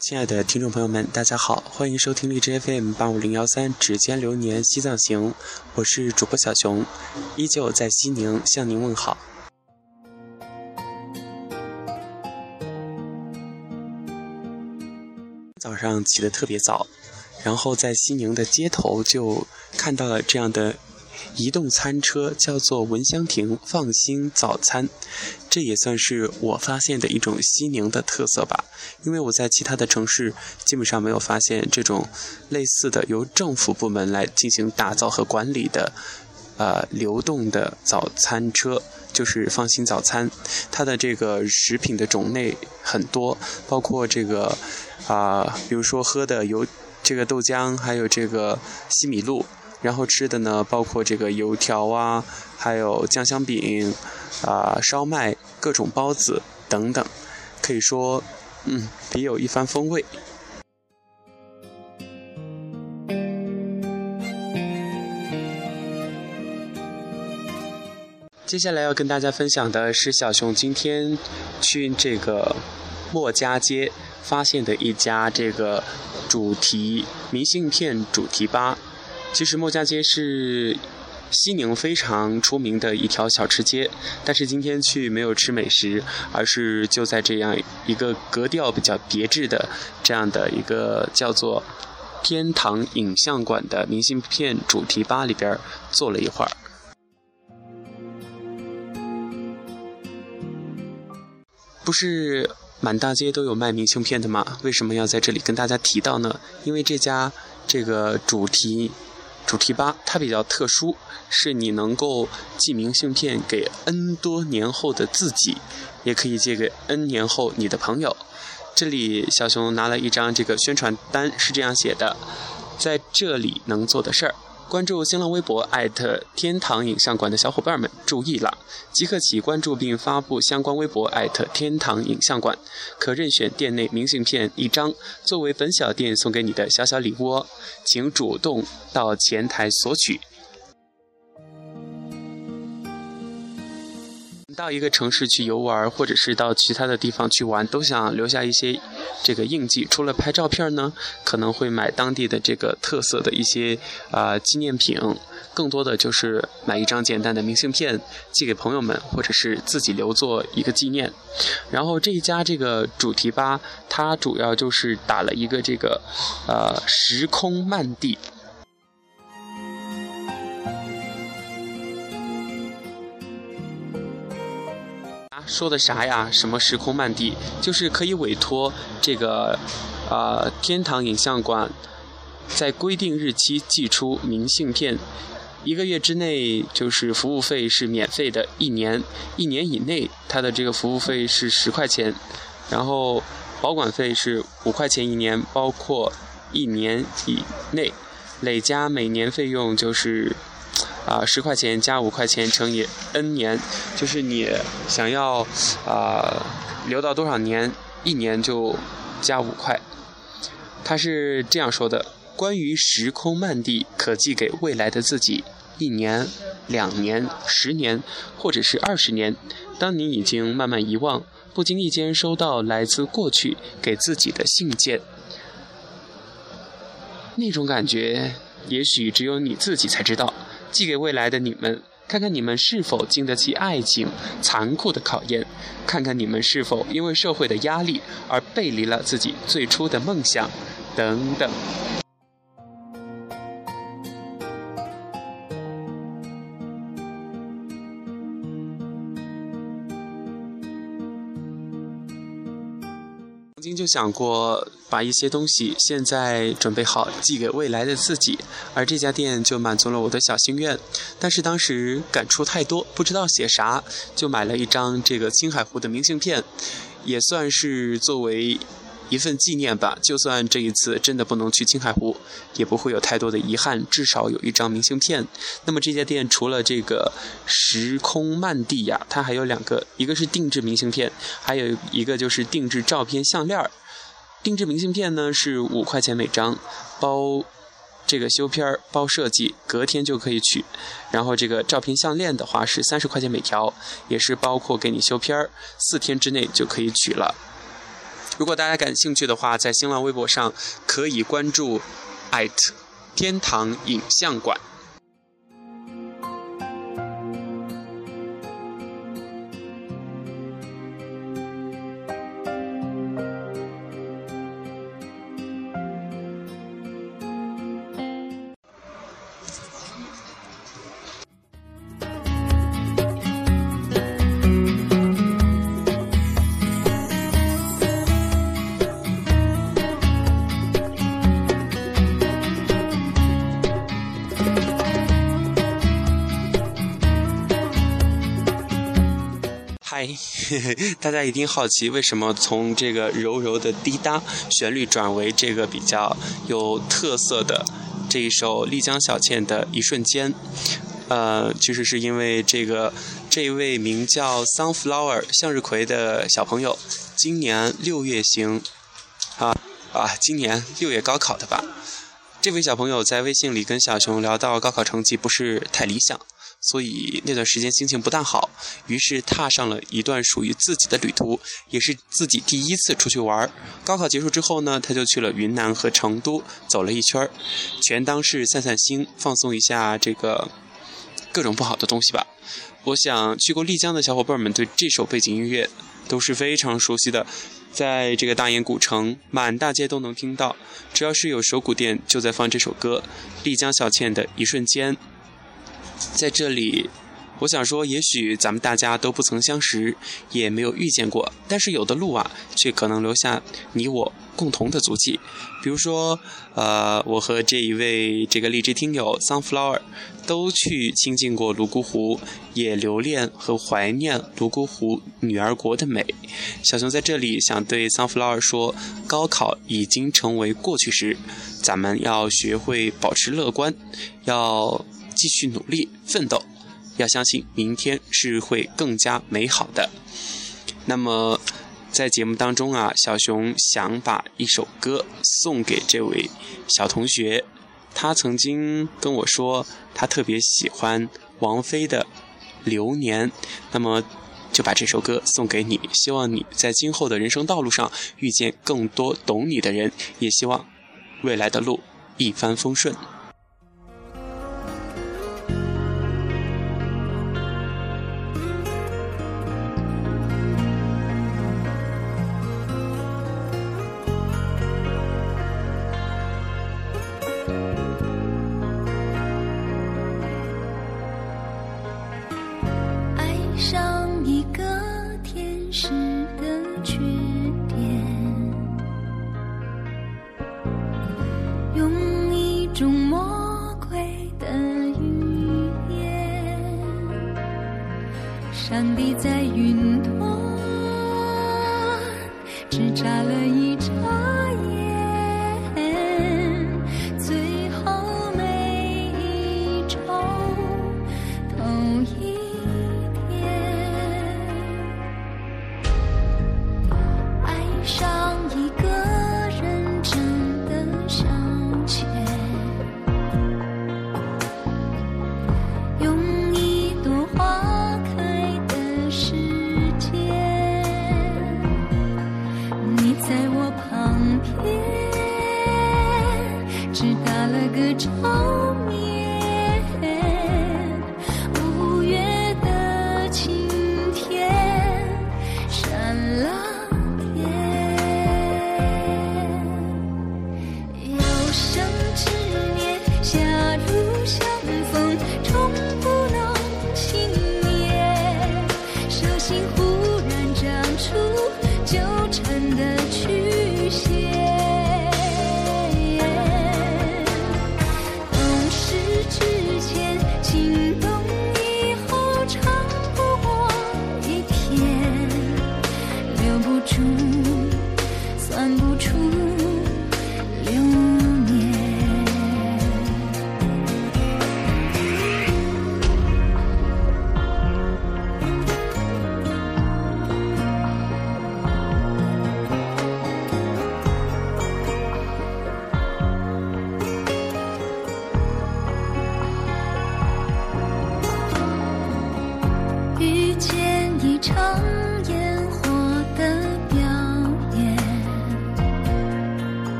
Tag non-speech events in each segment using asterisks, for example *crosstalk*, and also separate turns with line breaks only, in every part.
亲爱的听众朋友们，大家好，欢迎收听荔枝 FM 八五零幺三《指尖流年西藏行》，我是主播小熊，依旧在西宁向您问好。早上起得特别早，然后在西宁的街头就看到了这样的。移动餐车叫做闻香亭放心早餐，这也算是我发现的一种西宁的特色吧。因为我在其他的城市基本上没有发现这种类似的由政府部门来进行打造和管理的，呃，流动的早餐车，就是放心早餐。它的这个食品的种类很多，包括这个啊，比如说喝的有这个豆浆，还有这个西米露。然后吃的呢，包括这个油条啊，还有酱香饼，啊，烧麦，各种包子等等，可以说，嗯，别有一番风味。接下来要跟大家分享的是小熊今天去这个墨家街发现的一家这个主题明信片主题吧。其实墨家街是西宁非常出名的一条小吃街，但是今天去没有吃美食，而是就在这样一个格调比较别致的这样的一个叫做“天堂影像馆”的明信片主题吧里边坐了一会儿。不是满大街都有卖明信片的吗？为什么要在这里跟大家提到呢？因为这家这个主题。主题八，它比较特殊，是你能够寄明信片给 N 多年后的自己，也可以借给 N 年后你的朋友。这里小熊拿了一张这个宣传单，是这样写的：在这里能做的事儿。关注新浪微博艾特天堂影像馆的小伙伴们注意了，即刻起关注并发布相关微博艾特天堂影像馆，可任选店内明信片一张，作为本小店送给你的小小礼物哦，请主动到前台索取。到一个城市去游玩，或者是到其他的地方去玩，都想留下一些这个印记。除了拍照片呢，可能会买当地的这个特色的一些啊纪念品，更多的就是买一张简单的明信片寄给朋友们，或者是自己留作一个纪念。然后这一家这个主题吧，它主要就是打了一个这个呃时空漫地。说的啥呀？什么时空漫地？就是可以委托这个，呃，天堂影像馆，在规定日期寄出明信片，一个月之内就是服务费是免费的，一年一年以内它的这个服务费是十块钱，然后保管费是五块钱一年，包括一年以内，累加每年费用就是。啊，十块钱加五块钱乘以 n 年，就是你想要啊留到多少年，一年就加五块。他是这样说的：关于时空漫地，可寄给未来的自己，一年、两年、十年，或者是二十年。当你已经慢慢遗忘，不经意间收到来自过去给自己的信件，那种感觉，也许只有你自己才知道。寄给未来的你们，看看你们是否经得起爱情残酷的考验，看看你们是否因为社会的压力而背离了自己最初的梦想，等等。就想过把一些东西现在准备好寄给未来的自己，而这家店就满足了我的小心愿。但是当时感触太多，不知道写啥，就买了一张这个青海湖的明信片，也算是作为。一份纪念吧，就算这一次真的不能去青海湖，也不会有太多的遗憾，至少有一张明信片。那么这家店除了这个时空漫地呀，它还有两个，一个是定制明信片，还有一个就是定制照片项链。定制明信片呢是五块钱每张，包这个修片儿、包设计，隔天就可以取。然后这个照片项链的话是三十块钱每条，也是包括给你修片儿，四天之内就可以取了。如果大家感兴趣的话，在新浪微博上可以关注天堂影像馆。一定好奇为什么从这个柔柔的滴答旋律转为这个比较有特色的这一首丽江小倩的一瞬间？呃，其实是因为这个这位名叫 Sunflower 向日葵的小朋友，今年六月行啊啊，今年六月高考的吧？这位小朋友在微信里跟小熊聊到高考成绩不是太理想。所以那段时间心情不大好，于是踏上了一段属于自己的旅途，也是自己第一次出去玩。高考结束之后呢，他就去了云南和成都走了一圈全当是散散心、放松一下这个各种不好的东西吧。我想去过丽江的小伙伴们对这首背景音乐都是非常熟悉的，在这个大研古城，满大街都能听到，只要是有手鼓店就在放这首歌，丽江小倩的一瞬间。在这里，我想说，也许咱们大家都不曾相识，也没有遇见过，但是有的路啊，却可能留下你我共同的足迹。比如说，呃，我和这一位这个荔枝听友 Sunflower 都去亲近过泸沽湖，也留恋和怀念泸沽湖女儿国的美。小熊在这里想对 Sunflower 说：高考已经成为过去时，咱们要学会保持乐观，要。继续努力奋斗，要相信明天是会更加美好的。那么，在节目当中啊，小熊想把一首歌送给这位小同学。他曾经跟我说，他特别喜欢王菲的《流年》。那么，就把这首歌送给你，希望你在今后的人生道路上遇见更多懂你的人，也希望未来的路一帆风顺。
上帝在云端只眨了一眨手心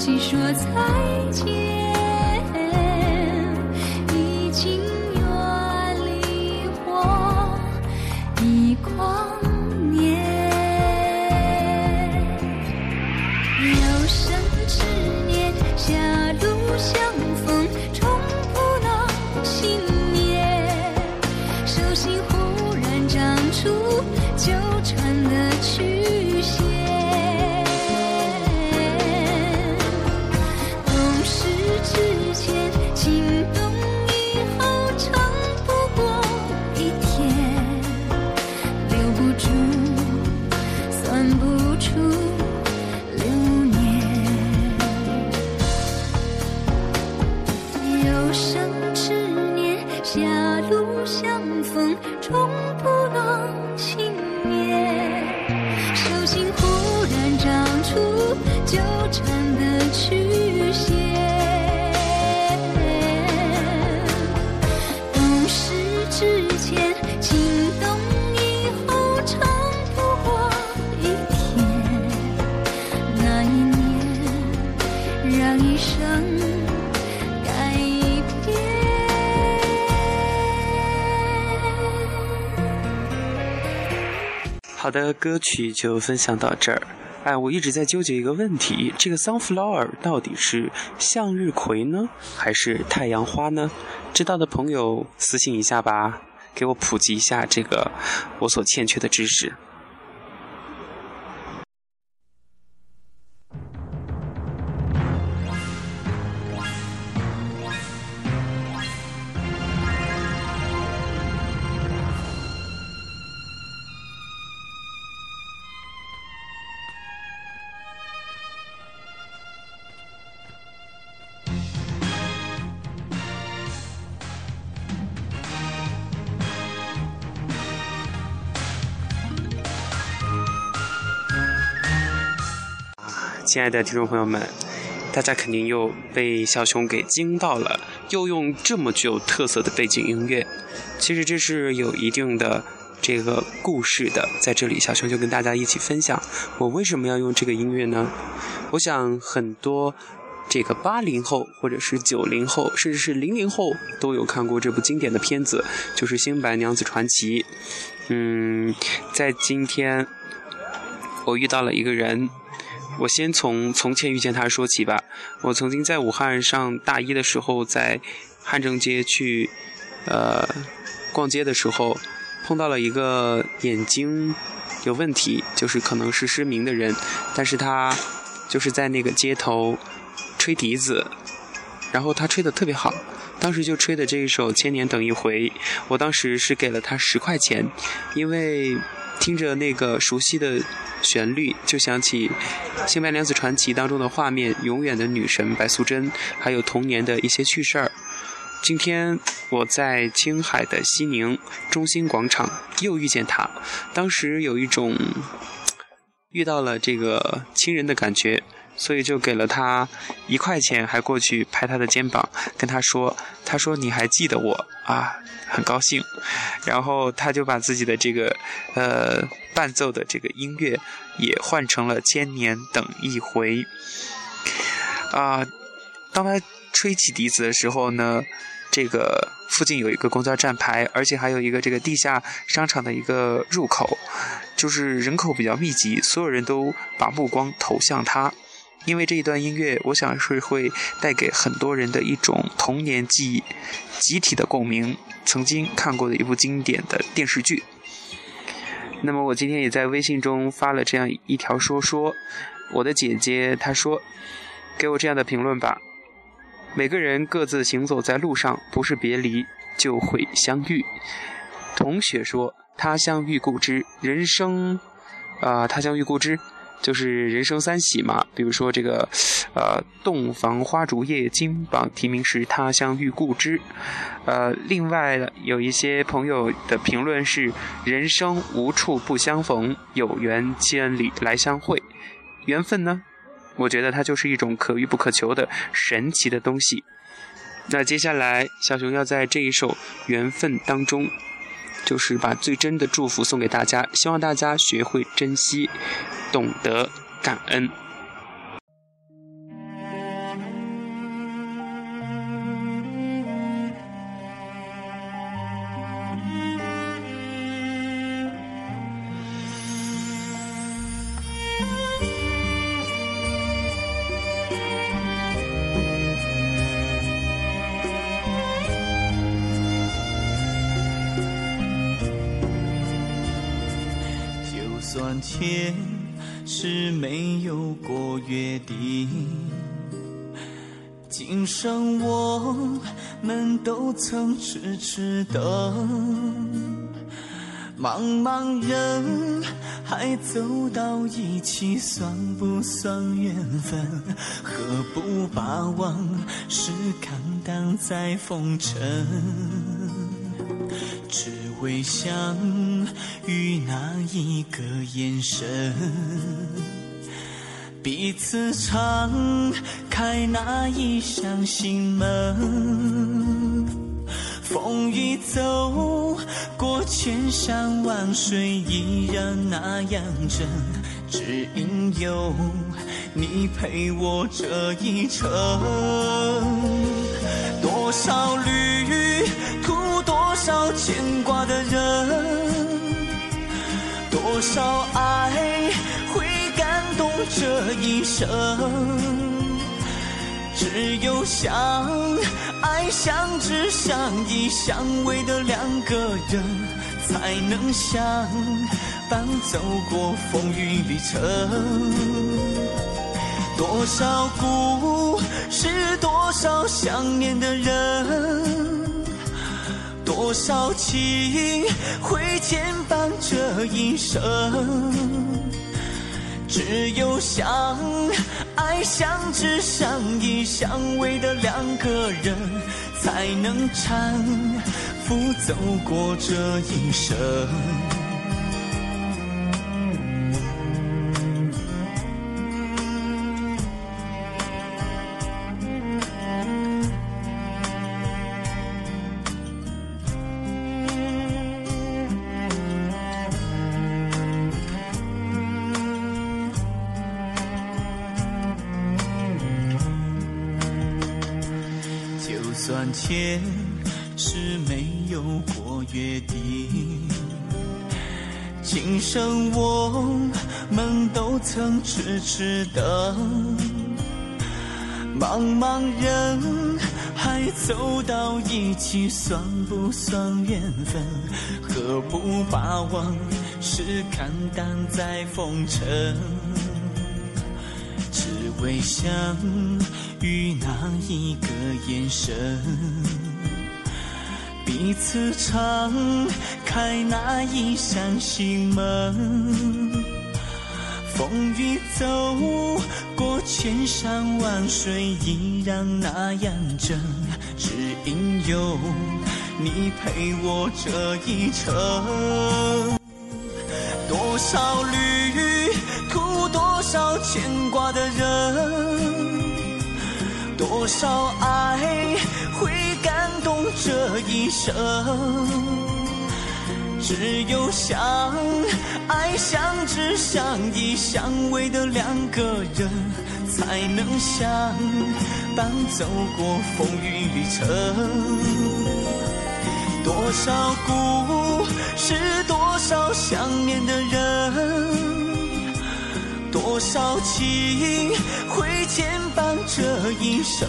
来不及说再见，
好的，歌曲就分享到这儿。哎，我一直在纠结一个问题：这个 sunflower 到底是向日葵呢，还是太阳花呢？知道的朋友私信一下吧，给我普及一下这个我所欠缺的知识。亲爱的听众朋友们，大家肯定又被小熊给惊到了，又用这么具有特色的背景音乐。其实这是有一定的这个故事的，在这里小熊就跟大家一起分享，我为什么要用这个音乐呢？我想很多这个八零后或者是九零后，甚至是零零后都有看过这部经典的片子，就是《新白娘子传奇》。嗯，在今天我遇到了一个人。我先从从前遇见他说起吧。我曾经在武汉上大一的时候，在汉正街去呃逛街的时候，碰到了一个眼睛有问题，就是可能是失明的人，但是他就是在那个街头吹笛子，然后他吹得特别好，当时就吹的这一首《千年等一回》，我当时是给了他十块钱，因为听着那个熟悉的旋律，就想起《新白娘子传奇》当中的画面，永远的女神白素贞，还有童年的一些趣事儿。今天我在青海的西宁中心广场又遇见她，当时有一种遇到了这个亲人的感觉，所以就给了他一块钱，还过去拍他的肩膀，跟他说：“他说你还记得我啊，很高兴。”然后他就把自己的这个呃伴奏的这个音乐也换成了《千年等一回》啊。当他吹起笛子的时候呢，这个附近有一个公交站牌，而且还有一个这个地下商场的一个入口，就是人口比较密集，所有人都把目光投向他。因为这一段音乐，我想是会带给很多人的一种童年记忆，集体的共鸣，曾经看过的一部经典的电视剧。那么我今天也在微信中发了这样一条说说，我的姐姐她说，给我这样的评论吧。每个人各自行走在路上，不是别离就会相遇。同学说：“他乡遇故知，人生，啊、他乡遇故知，就是人生三喜嘛。比如说这个，呃，洞房花烛夜，金榜题名时，他乡遇故知。呃，另外有一些朋友的评论是：人生无处不相逢，有缘千里来相会。缘分呢？我觉得它就是一种可遇不可求的神奇的东西。那接下来，小熊要在这一首《缘分》当中，就是把最真的祝福送给大家，希望大家学会珍惜，懂得感恩。
前世没有过约定，今生我们都曾痴痴等。茫茫人海走到一起，算不算缘分？何不把往事看淡在风尘？只为相遇那一个眼神，彼此敞开那一扇心门。风雨走过千山万水，依然那样真，只因有你陪我这一程。多少旅，牵挂的人，多少爱会感动这一生。只有相爱、相知、相依、相偎的两个人，才能相伴走过风雨旅程。多少故事，多少想念的人，多少情会牵绊这一生。只有相爱、相知、相依、相偎的两个人，才能搀扶走过这一生。前世没有过约定，今生我们都曾痴痴等。茫茫人海走到一起，算不算缘分？何不把往事看淡在风尘？只为相于那一个眼神，彼此敞开那一扇心门。风雨走过千山万水，依然那样真，只因有你陪我这一程。多少旅途，多少牵挂的人，多少爱会感动这一生。只有相爱、相知、相依、相偎的两个人，才能相伴走过风雨旅程。多少故事，多少想念的人，多少情会牵绊这一生。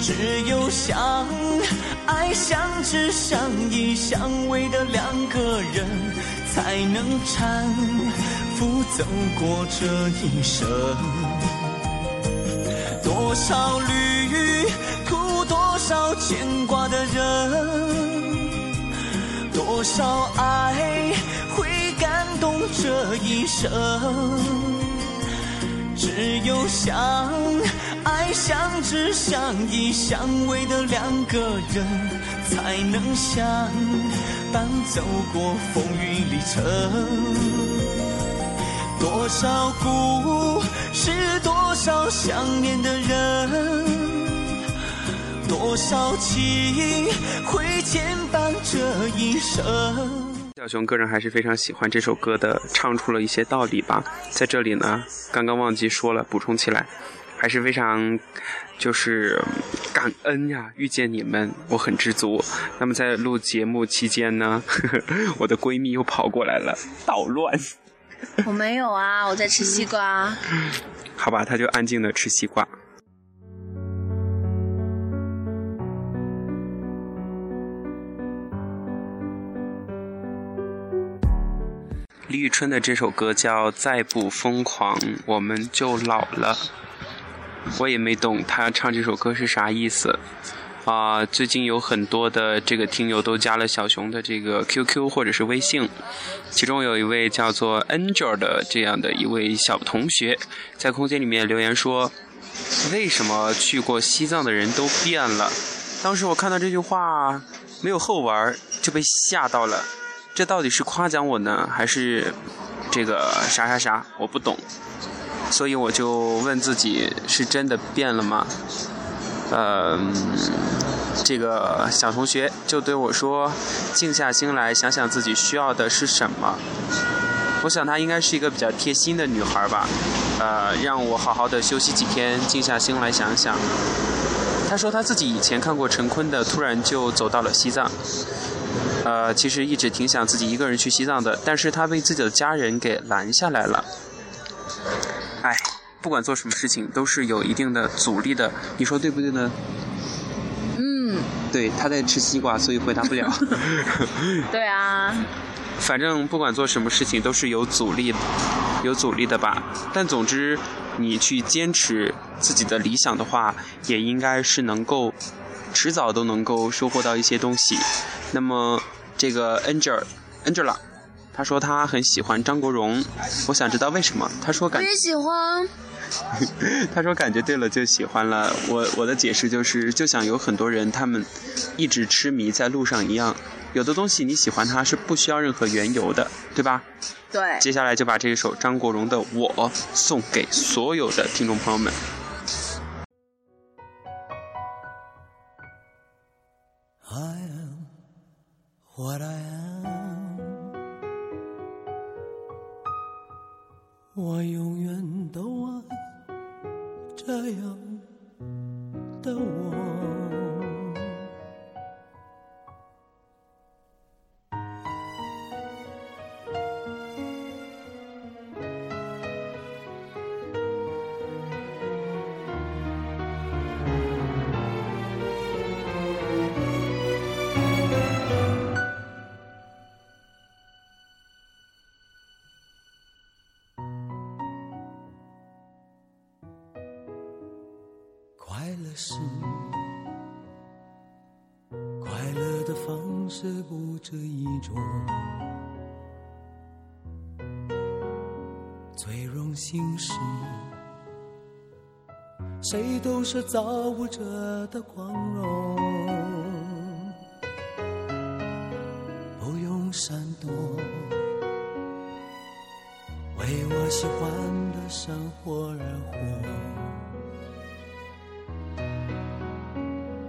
只有相爱、相知、相依、相偎的两个人，才能搀扶走过这一生。多少旅途，多少牵挂的人，多少爱会动这一生。只有相爱、相知、相依、相偎的两个人，才能相伴走过风雨里程。多少故事，多少想念的人，多
少情会牵绊这一生。
小熊个人还是非常喜欢这首歌的，唱出了一些道理吧。在这里呢，刚刚忘记说了，补充起来，还是非常就是感恩呀，遇见你们，我很知足。那么在录节目期间呢，呵 *laughs* 呵我的闺蜜又跑过来了，捣乱。
我没有啊，我在吃西瓜。*laughs*
好吧，她就安静的吃西瓜。李宇春的这首歌叫《再不疯狂我们就老了》，我也没懂她唱这首歌是啥意思。啊，最近有很多的这个听友都加了小熊的这个 QQ 或者是微信，其中有一位叫做 Angel 的这样的一位小同学，在空间里面留言说：“为什么去过西藏的人都变了？”当时我看到这句话没有后文就被吓到了，这到底是夸奖我呢，还是这个啥啥啥？我不懂，所以我就问自己：是真的变了吗？呃，这个小同学就对我说：“静下心来想想自己需要的是什么。”我想她应该是一个比较贴心的女孩吧。呃，让我好好的休息几天，静下心来想想。她说他自己以前看过陈坤的，突然就走到了西藏。呃，其实一直挺想自己一个人去西藏的，但是他被自己的家人给拦下来了。哎。不管做什么事情，都是有一定的阻力的，你说对不对呢？
嗯，
对，他在吃西瓜，所以回答不了。*laughs*
对啊。
反正不管做什么事情，都是有阻力，有阻力的吧。但总之，你去坚持自己的理想的话，也应该是能够，迟早都能够收获到一些东西。那么，这个 Angel，Angela。他说他很喜欢张国荣，我想知道为什么。他说感
我也喜欢。*laughs*
他说感觉对了就喜欢了。我我的解释就是，就像有很多人他们一直痴迷在路上一样，有的东西你喜欢它是不需要任何缘由的，对吧？
对。
接下来就把这一首张国荣的《我》送给所有的听众朋友们。
I am what I am. 我永远都爱这样都是造物者的光荣，不用闪躲，为我喜欢的生活而活。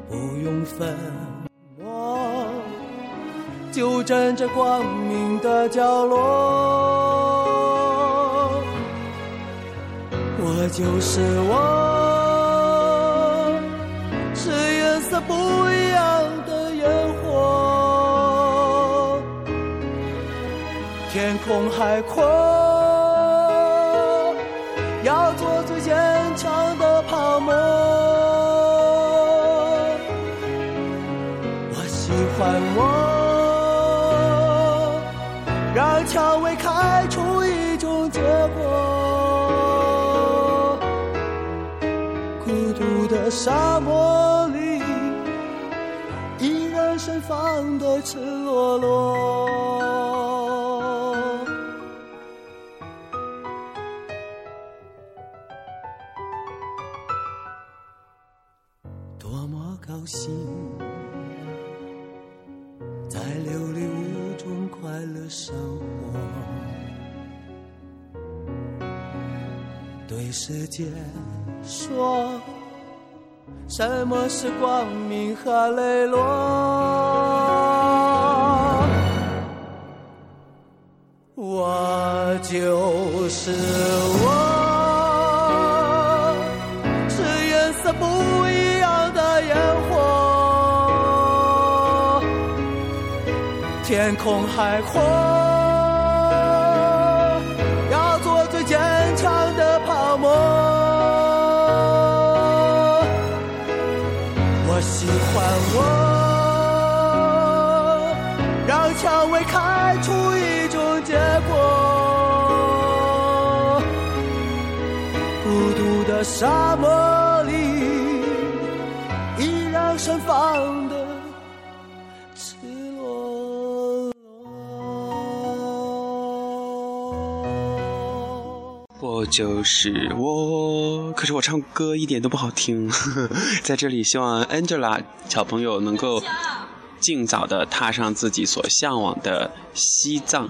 不用粉墨，就站在光明的角落。我就是我，空海阔，要做最坚强的泡沫。我喜欢我，让蔷薇开出一种结果。孤独的沙漠里，依然盛放的赤裸裸。心！在琉璃屋中快乐生活，对世界说，什么是光明和磊落？空海阔，要做最坚强的泡沫。我喜欢我，让蔷薇开出一种结果。孤独的沙漠里，依然盛放
就是我，可是我唱歌一点都不好听。*laughs* 在这里，希望 Angela 小朋友能够尽早的踏上自己所向往的西藏，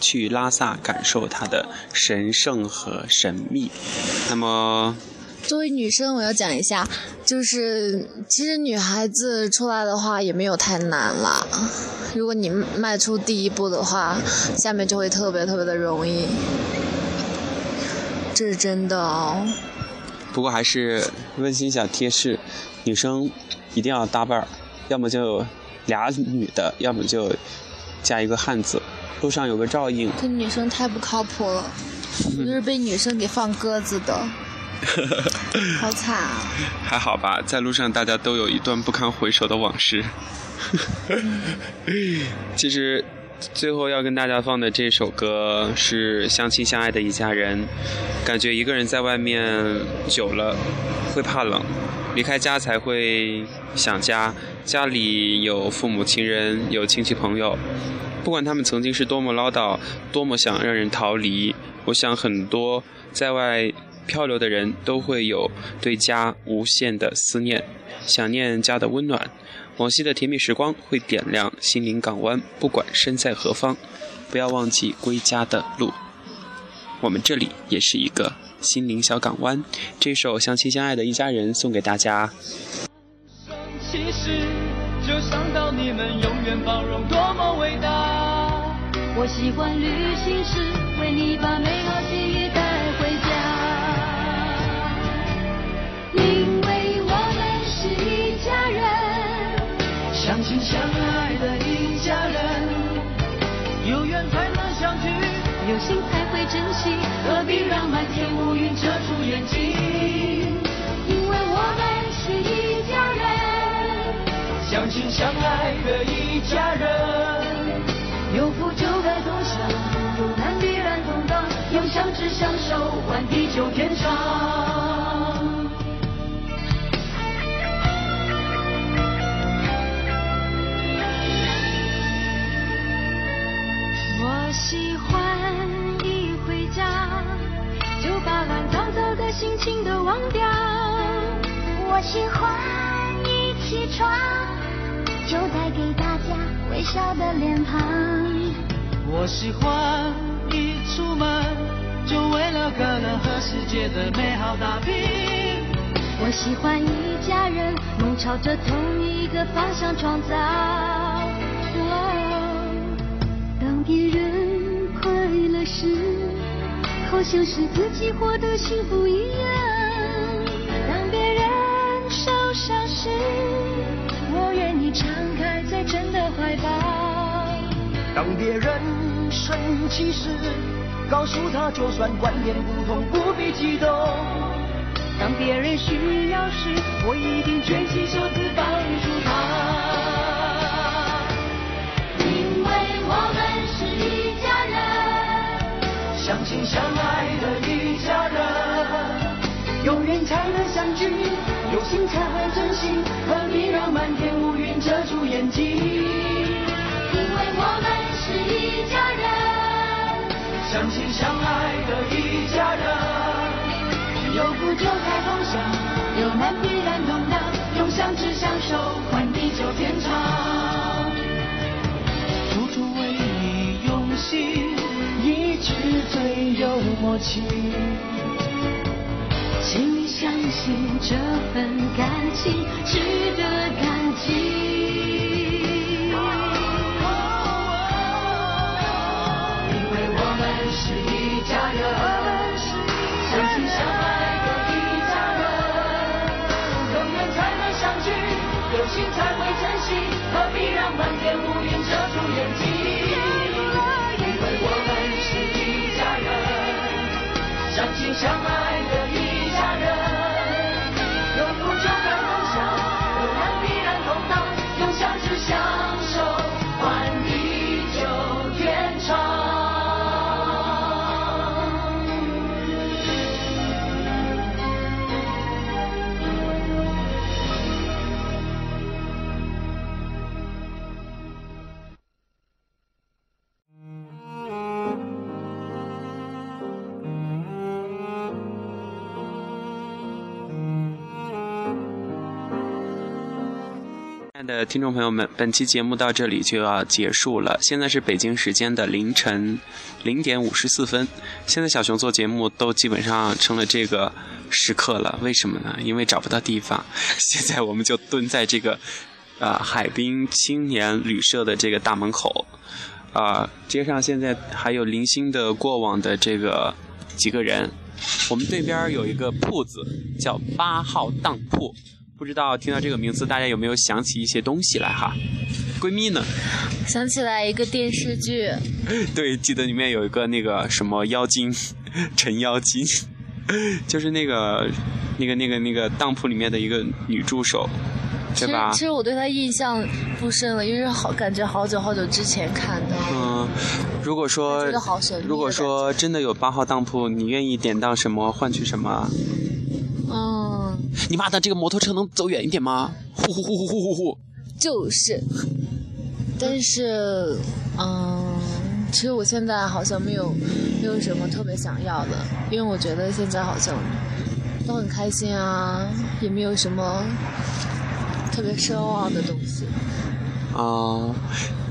去拉萨感受它的神圣和神秘。那么，
作为女生，我要讲一下，就是其实女孩子出来的话也没有太难啦。如果你迈出第一步的话，下面就会特别特别的容易，这是真的哦。
不过还是温馨小贴士：女生一定要搭伴儿，要么就俩女的，要么就加一个汉子。路上有个照应，
这女生太不靠谱了，我就是被女生给放鸽子的，*laughs* 好惨啊！
还好吧，在路上大家都有一段不堪回首的往事。*laughs* 其实，最后要跟大家放的这首歌是相亲相爱的一家人。感觉一个人在外面久了会怕冷，离开家才会想家。家里有父母亲人，有亲戚朋友，不管他们曾经是多么唠叨，多么想让人逃离，我想很多在外漂流的人都会有对家无限的思念，想念家的温暖。往昔的甜蜜时光会点亮心灵港湾，不管身在何方，不要忘记归家的路。我们这里也是一个心灵小港湾。这首相亲相爱的一家人送给大家。
其实就想到你们永远包容，多么伟大。
我喜欢旅行时为你把美好人，
相亲相爱的一家人，有缘才能相聚，
有心才会珍惜，
何必让满天乌云遮住眼睛？
因为我们是一家人，
相亲相爱的一家人，
有福就该同享，有难必然同当，用相知相守换地久天喜欢一回家就把乱糟糟的心情都忘掉。我喜欢一起床就带给大家微笑的脸庞。
我喜欢一出门就为了可能和世界的美好打拼。
我喜欢一家人梦朝着同一个方向创造。当别人乐时，好像是自己获得幸福一样。当别人受伤时，我愿意敞开最真的怀抱。
当别人生气时，告诉他就算观念不同，不必激动。
当别人需要时，我一定卷起袖子帮助他。
相亲相爱的一家人，有缘才能相聚，有心才会珍惜，何必让满天乌云遮住眼睛？
因为我们是一家人，
相亲相爱的一家人，
有福就该同享，有难必然同当，用相知相守换地久天长。
心，一直最有默契。
请你相信这份感情值得感激。因为我们是一家人，相亲相爱的一家人，有缘才能相聚，有情才会珍惜，的
听众朋友们，本期节目到这里就要结束了。现在是北京时间的凌晨零点五十四分。现在小熊做节目都基本上成了这个时刻了，为什么呢？因为找不到地方。*laughs* 现在我们就蹲在这个啊、海滨青年旅社的这个大门口，啊、街上现在还有零星的过往的这个几个人。我们对边有一个铺子叫八号当铺。不知道听到这个名字，大家有没有想起一些东西来哈？闺蜜呢？
想起来一个电视剧，*laughs*
对，记得里面有一个那个什么妖精，陈妖精，就是那个那个那个那个当铺里面的一个女助手，对吧
其？实我对她印象不深了，因为好感觉好久好久之前看的。
嗯，如果说如果说真的有八号当铺，你愿意典当什么换取什么？你妈的，这个摩托车能走远一点吗？呼呼呼呼呼呼呼！
就是，但是，嗯，其实我现在好像没有没有什么特别想要的，因为我觉得现在好像都很开心啊，也没有什么特别奢望的东西。
啊、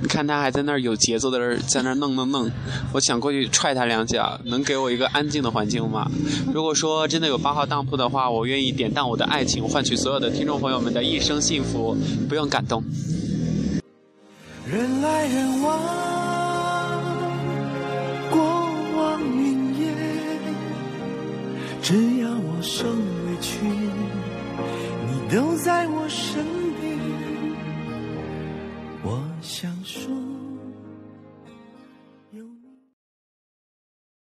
你看他还在那儿有节奏的在那儿弄弄弄，我想过去踹他两脚，能给我一个安静的环境吗？如果说真的有八号当铺的话，我愿意典当我的爱情，换取所有的听众朋友们的一生幸福，不用感动。
人来人往，过往云烟。只要我受委屈，你都在我身想说。